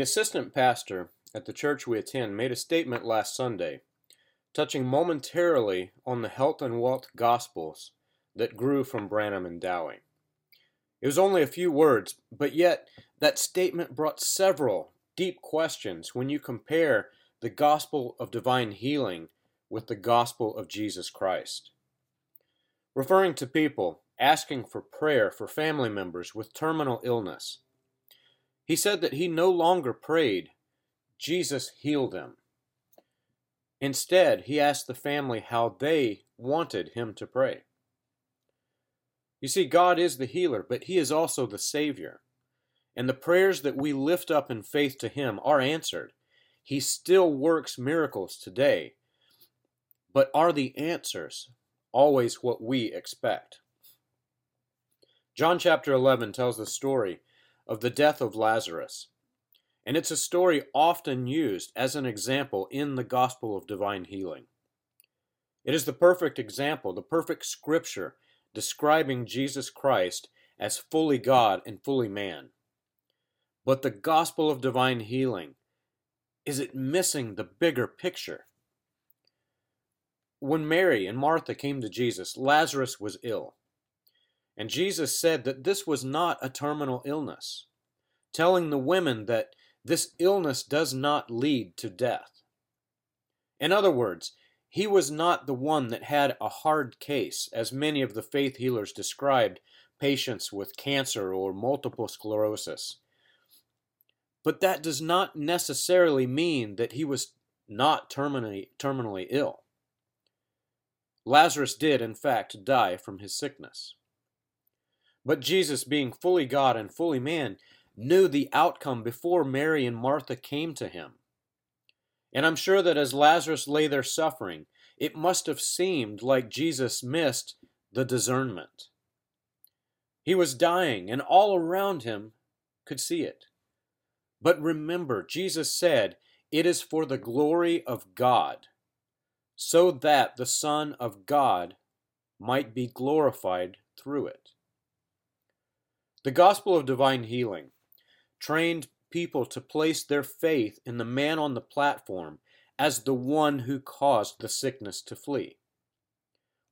The assistant pastor at the church we attend made a statement last Sunday, touching momentarily on the health and wealth gospels that grew from Branham and Dowie. It was only a few words, but yet that statement brought several deep questions when you compare the gospel of divine healing with the gospel of Jesus Christ. Referring to people asking for prayer for family members with terminal illness, he said that he no longer prayed, Jesus heal them. Instead, he asked the family how they wanted him to pray. You see, God is the healer, but he is also the Savior. And the prayers that we lift up in faith to him are answered. He still works miracles today. But are the answers always what we expect? John chapter 11 tells the story of the death of Lazarus. And it's a story often used as an example in the gospel of divine healing. It is the perfect example, the perfect scripture describing Jesus Christ as fully God and fully man. But the gospel of divine healing, is it missing the bigger picture? When Mary and Martha came to Jesus, Lazarus was ill. And Jesus said that this was not a terminal illness, telling the women that this illness does not lead to death. In other words, he was not the one that had a hard case, as many of the faith healers described patients with cancer or multiple sclerosis. But that does not necessarily mean that he was not terminally, terminally ill. Lazarus did, in fact, die from his sickness. But Jesus, being fully God and fully man, knew the outcome before Mary and Martha came to him. And I'm sure that as Lazarus lay there suffering, it must have seemed like Jesus missed the discernment. He was dying, and all around him could see it. But remember, Jesus said, It is for the glory of God, so that the Son of God might be glorified through it. The gospel of divine healing trained people to place their faith in the man on the platform as the one who caused the sickness to flee.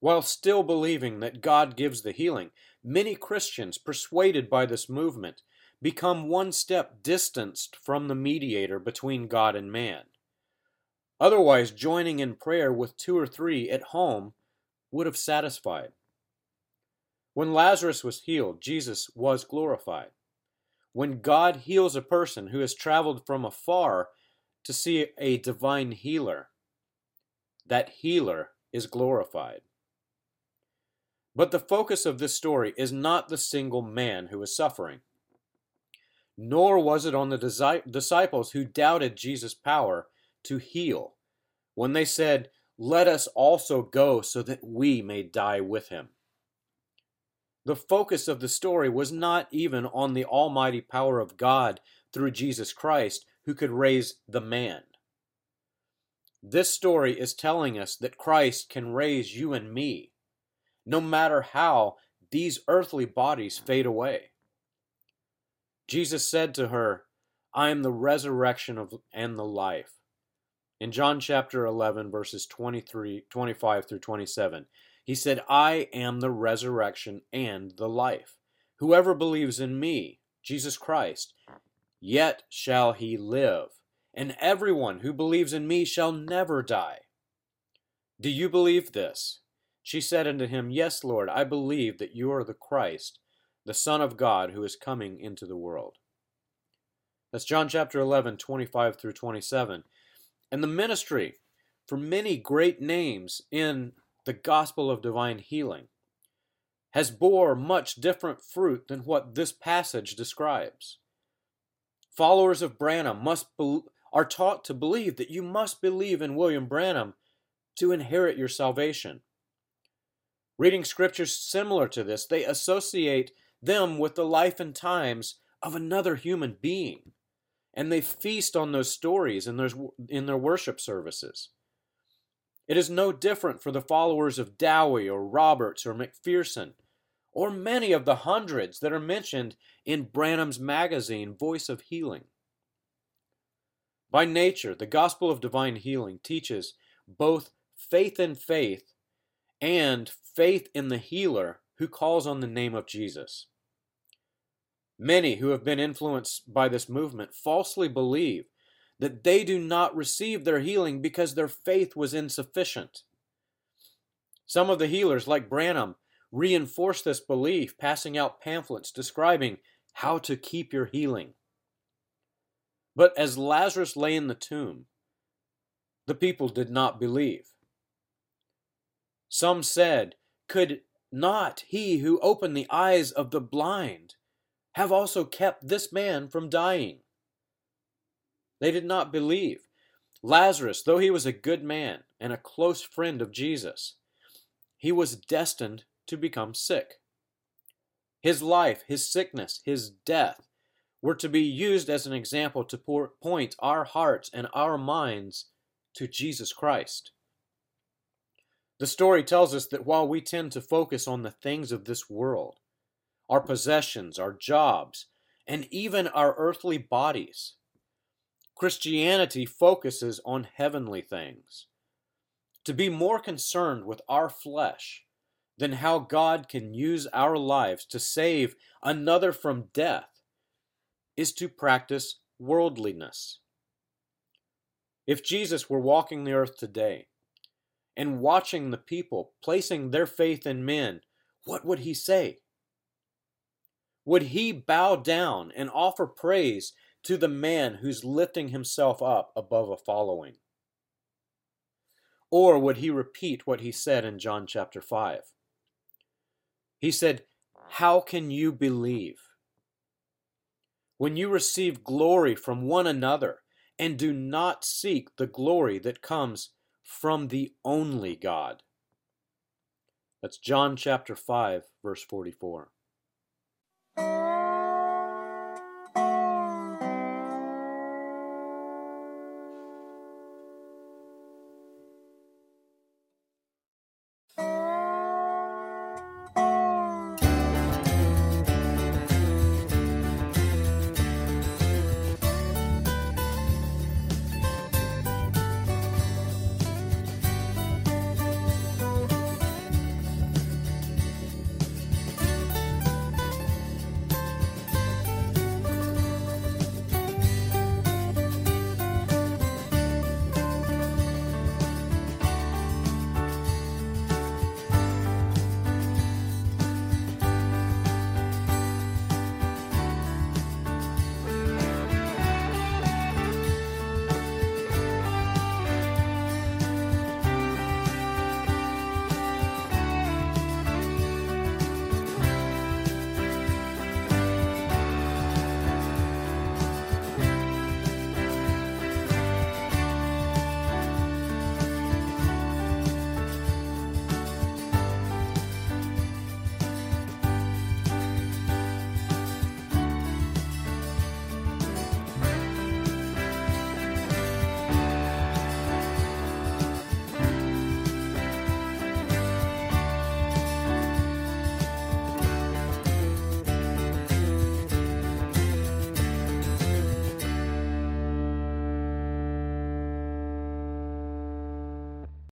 While still believing that God gives the healing, many Christians persuaded by this movement become one step distanced from the mediator between God and man. Otherwise, joining in prayer with two or three at home would have satisfied. When Lazarus was healed, Jesus was glorified. When God heals a person who has traveled from afar to see a divine healer, that healer is glorified. But the focus of this story is not the single man who is suffering, nor was it on the disciples who doubted Jesus' power to heal when they said, Let us also go so that we may die with him. The focus of the story was not even on the almighty power of God through Jesus Christ, who could raise the man. This story is telling us that Christ can raise you and me, no matter how these earthly bodies fade away. Jesus said to her, I am the resurrection of, and the life. In John chapter 11, verses 23, 25 through 27, he said, I am the resurrection and the life. Whoever believes in me, Jesus Christ, yet shall he live and everyone who believes in me shall never die. Do you believe this? She said unto him, Yes, Lord, I believe that you are the Christ, the Son of God, who is coming into the world. That's John chapter 11, 25 through 27. And the ministry for many great names in the gospel of divine healing has bore much different fruit than what this passage describes. Followers of Branham must be- are taught to believe that you must believe in William Branham to inherit your salvation. Reading scriptures similar to this, they associate them with the life and times of another human being, and they feast on those stories in their, in their worship services. It is no different for the followers of Dowie or Roberts or McPherson, or many of the hundreds that are mentioned in Branham's magazine, Voice of Healing. By nature, the gospel of divine healing teaches both faith in faith and faith in the healer who calls on the name of Jesus. Many who have been influenced by this movement falsely believe that they do not receive their healing because their faith was insufficient. Some of the healers, like Branham, reinforced this belief, passing out pamphlets describing how to keep your healing. But as Lazarus lay in the tomb, the people did not believe. Some said, Could not he who opened the eyes of the blind have also kept this man from dying? They did not believe. Lazarus, though he was a good man and a close friend of Jesus, he was destined to become sick. His life, his sickness, his death were to be used as an example to point our hearts and our minds to Jesus Christ. The story tells us that while we tend to focus on the things of this world, our possessions, our jobs, and even our earthly bodies, Christianity focuses on heavenly things. To be more concerned with our flesh than how God can use our lives to save another from death is to practice worldliness. If Jesus were walking the earth today and watching the people placing their faith in men, what would he say? Would he bow down and offer praise to the man who's lifting himself up above a following? Or would he repeat what he said in John chapter 5? He said, How can you believe? when you receive glory from one another and do not seek the glory that comes from the only God. That's John chapter 5, verse 44.